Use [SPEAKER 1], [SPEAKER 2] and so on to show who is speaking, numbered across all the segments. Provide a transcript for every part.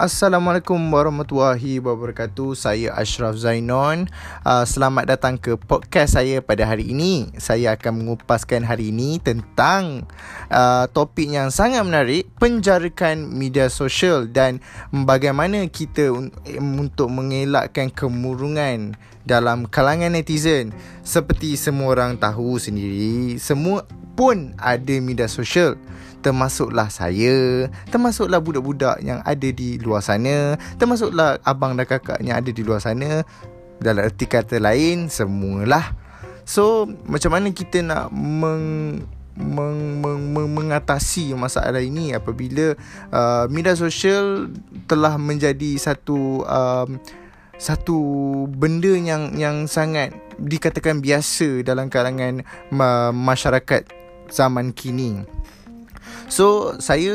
[SPEAKER 1] Assalamualaikum warahmatullahi wabarakatuh. Saya Ashraf Zainon. Uh, selamat datang ke podcast saya pada hari ini. Saya akan mengupaskan hari ini tentang uh, topik yang sangat menarik, penjarakan media sosial dan bagaimana kita un- untuk mengelakkan kemurungan dalam kalangan netizen. Seperti semua orang tahu sendiri, semua pun ada media sosial termasuklah saya, termasuklah budak-budak yang ada di luar sana, termasuklah abang dan kakak yang ada di luar sana. Dalam erti kata lain, semualah. So, macam mana kita nak meng meng, meng, meng, mengatasi masalah ini apabila uh, media sosial telah menjadi satu um, satu benda yang yang sangat dikatakan biasa dalam kalangan ma- masyarakat zaman kini. So saya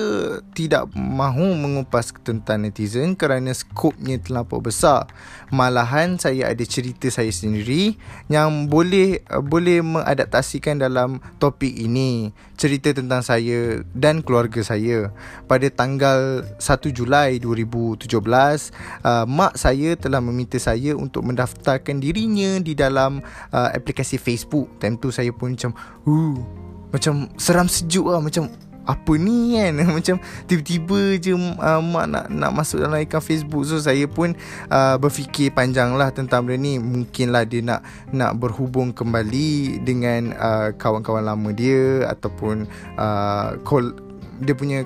[SPEAKER 1] tidak mahu mengupas tentang netizen kerana skopnya terlampau besar. Malahan saya ada cerita saya sendiri yang boleh uh, boleh mengadaptasikan dalam topik ini. Cerita tentang saya dan keluarga saya. Pada tanggal 1 Julai 2017, uh, mak saya telah meminta saya untuk mendaftarkan dirinya di dalam uh, aplikasi Facebook. Time tu saya pun macam, uh, macam seram sejuk lah macam apa ni kan? Macam tiba-tiba je uh, mak nak nak masuk dalam akaun Facebook. So saya pun uh, berfikir panjang lah tentang benda ni. Mungkinlah dia nak nak berhubung kembali dengan uh, kawan-kawan lama dia ataupun uh, call dia punya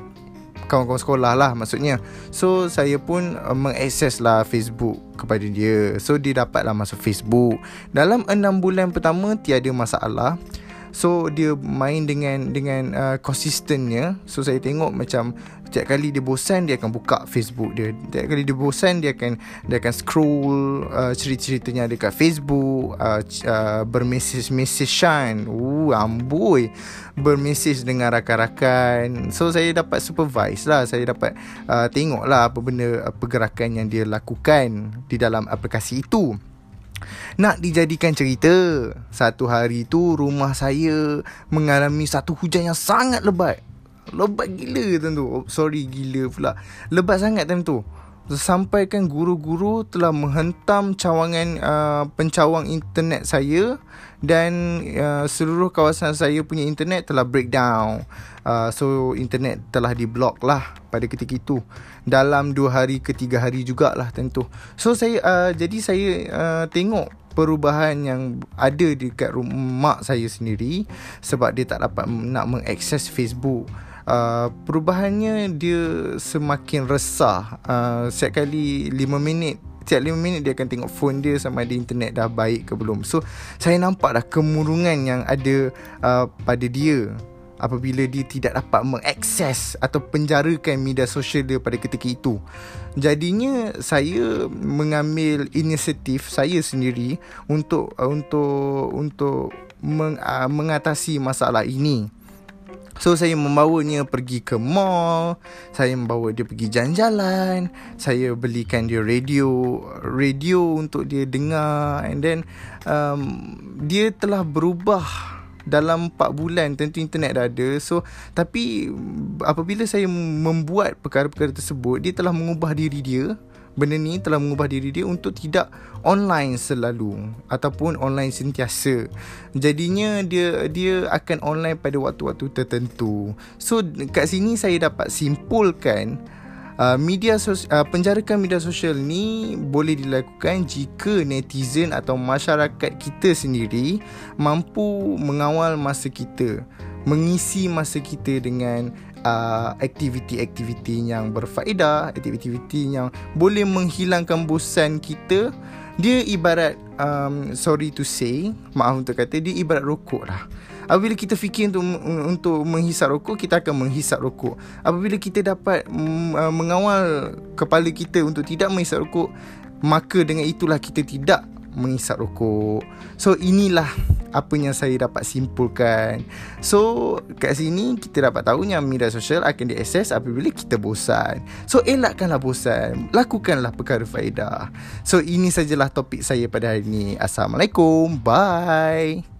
[SPEAKER 1] kawan-kawan sekolah lah maksudnya. So saya pun uh, mengakses lah Facebook kepada dia. So dia dapatlah masuk Facebook. Dalam 6 bulan pertama tiada masalah So dia main dengan dengan uh, consistennya. So saya tengok macam setiap kali dia bosan dia akan buka Facebook dia. Setiap kali dia bosan dia akan dia akan scroll uh, cerita-ceritanya dekat Facebook, uh, uh, bermesej-mesejan. Uh amboi. Bermesej dengan rakan-rakan. So saya dapat supervise lah. Saya dapat uh, tengok lah apa benda uh, pergerakan yang dia lakukan di dalam aplikasi itu. Nak dijadikan cerita Satu hari tu rumah saya Mengalami satu hujan yang sangat lebat. Lebat gila tentu oh, Sorry gila pula. Lebat sangat time tu Sampaikan guru-guru telah menghentam cawangan uh, pencawang internet saya dan uh, seluruh kawasan saya punya internet telah breakdown. Uh, so internet telah diblok lah pada ketika itu dalam 2 hari ke 3 hari jugalah tentu. So saya uh, jadi saya uh, tengok perubahan yang ada dekat rumah saya sendiri sebab dia tak dapat nak mengakses Facebook. Uh, perubahannya dia semakin resah. Uh, Setiap kali 5 minit Setiap 5 minit dia akan tengok phone dia Sama ada internet dah baik ke belum. So saya nampak dah kemurungan yang ada uh, pada dia Apabila dia tidak dapat mengakses Atau penjarakan media sosial dia pada ketika itu. Jadinya saya mengambil inisiatif saya sendiri Untuk untuk untuk meng, uh, mengatasi masalah ini So saya membawanya pergi ke mall Saya membawa dia pergi jalan-jalan Saya belikan dia radio Radio untuk dia dengar. And then um, Dia telah berubah dalam 4 bulan tentu internet dah ada. So tapi apabila saya membuat perkara-perkara tersebut dia telah mengubah diri dia benda ni telah mengubah diri dia untuk tidak online selalu ataupun online sentiasa. Jadinya dia dia akan online pada waktu-waktu tertentu. So kat sini saya dapat simpulkan Uh, media sos- uh, penjarakan media sosial ni boleh dilakukan jika netizen atau masyarakat kita sendiri mampu mengawal masa kita mengisi masa kita dengan uh, aktiviti-aktiviti yang berfaedah, aktiviti-aktiviti yang boleh menghilangkan bosan kita. Dia ibarat um, sorry to say, maaf untuk kata dia ibarat rokok lah. Apabila kita fikir untuk untuk menghisap rokok, kita akan menghisap rokok. Apabila kita dapat uh, mengawal kepala kita untuk tidak menghisap rokok, maka dengan itulah kita tidak mengisap rokok. So inilah apa yang saya dapat simpulkan. So kat sini kita dapat tahu yang media sosial akan diakses apabila kita bosan. So elakkanlah bosan, lakukanlah perkara faedah. So ini sajalah topik saya pada hari ini. Assalamualaikum. Bye.